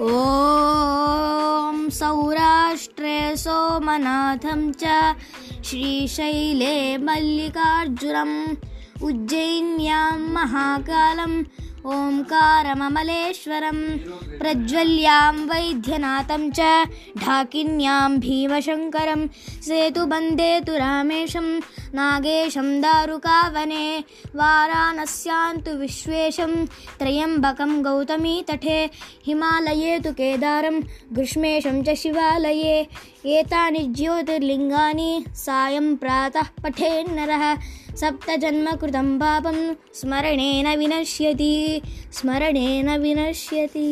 ॐ सौराष्ट्रे सोमनाथं च श्रीशैले मल्लिकार्जुनम् उज्जैन्यां महाकालम् ओङ्कारममलेश्वरं प्रज्वल्यां वैद्यनाथं च ढाकिन्यां भीमशङ्करं सेतुबन्धे तु रामेशं नागेशं दारुकावने वाराणस्यान्तु विश्वेशं त्र्यम्बकं गौतमीतटे हिमालये तु केदारं ग्रीष्मेशं च शिवालये एतानि ज्योतिर्लिङ्गानि सायं प्रातः पठेन्नरः सप्तजन्मकृतं पापं स्मरणेन विनश्यति स्मरणेन विनश्यति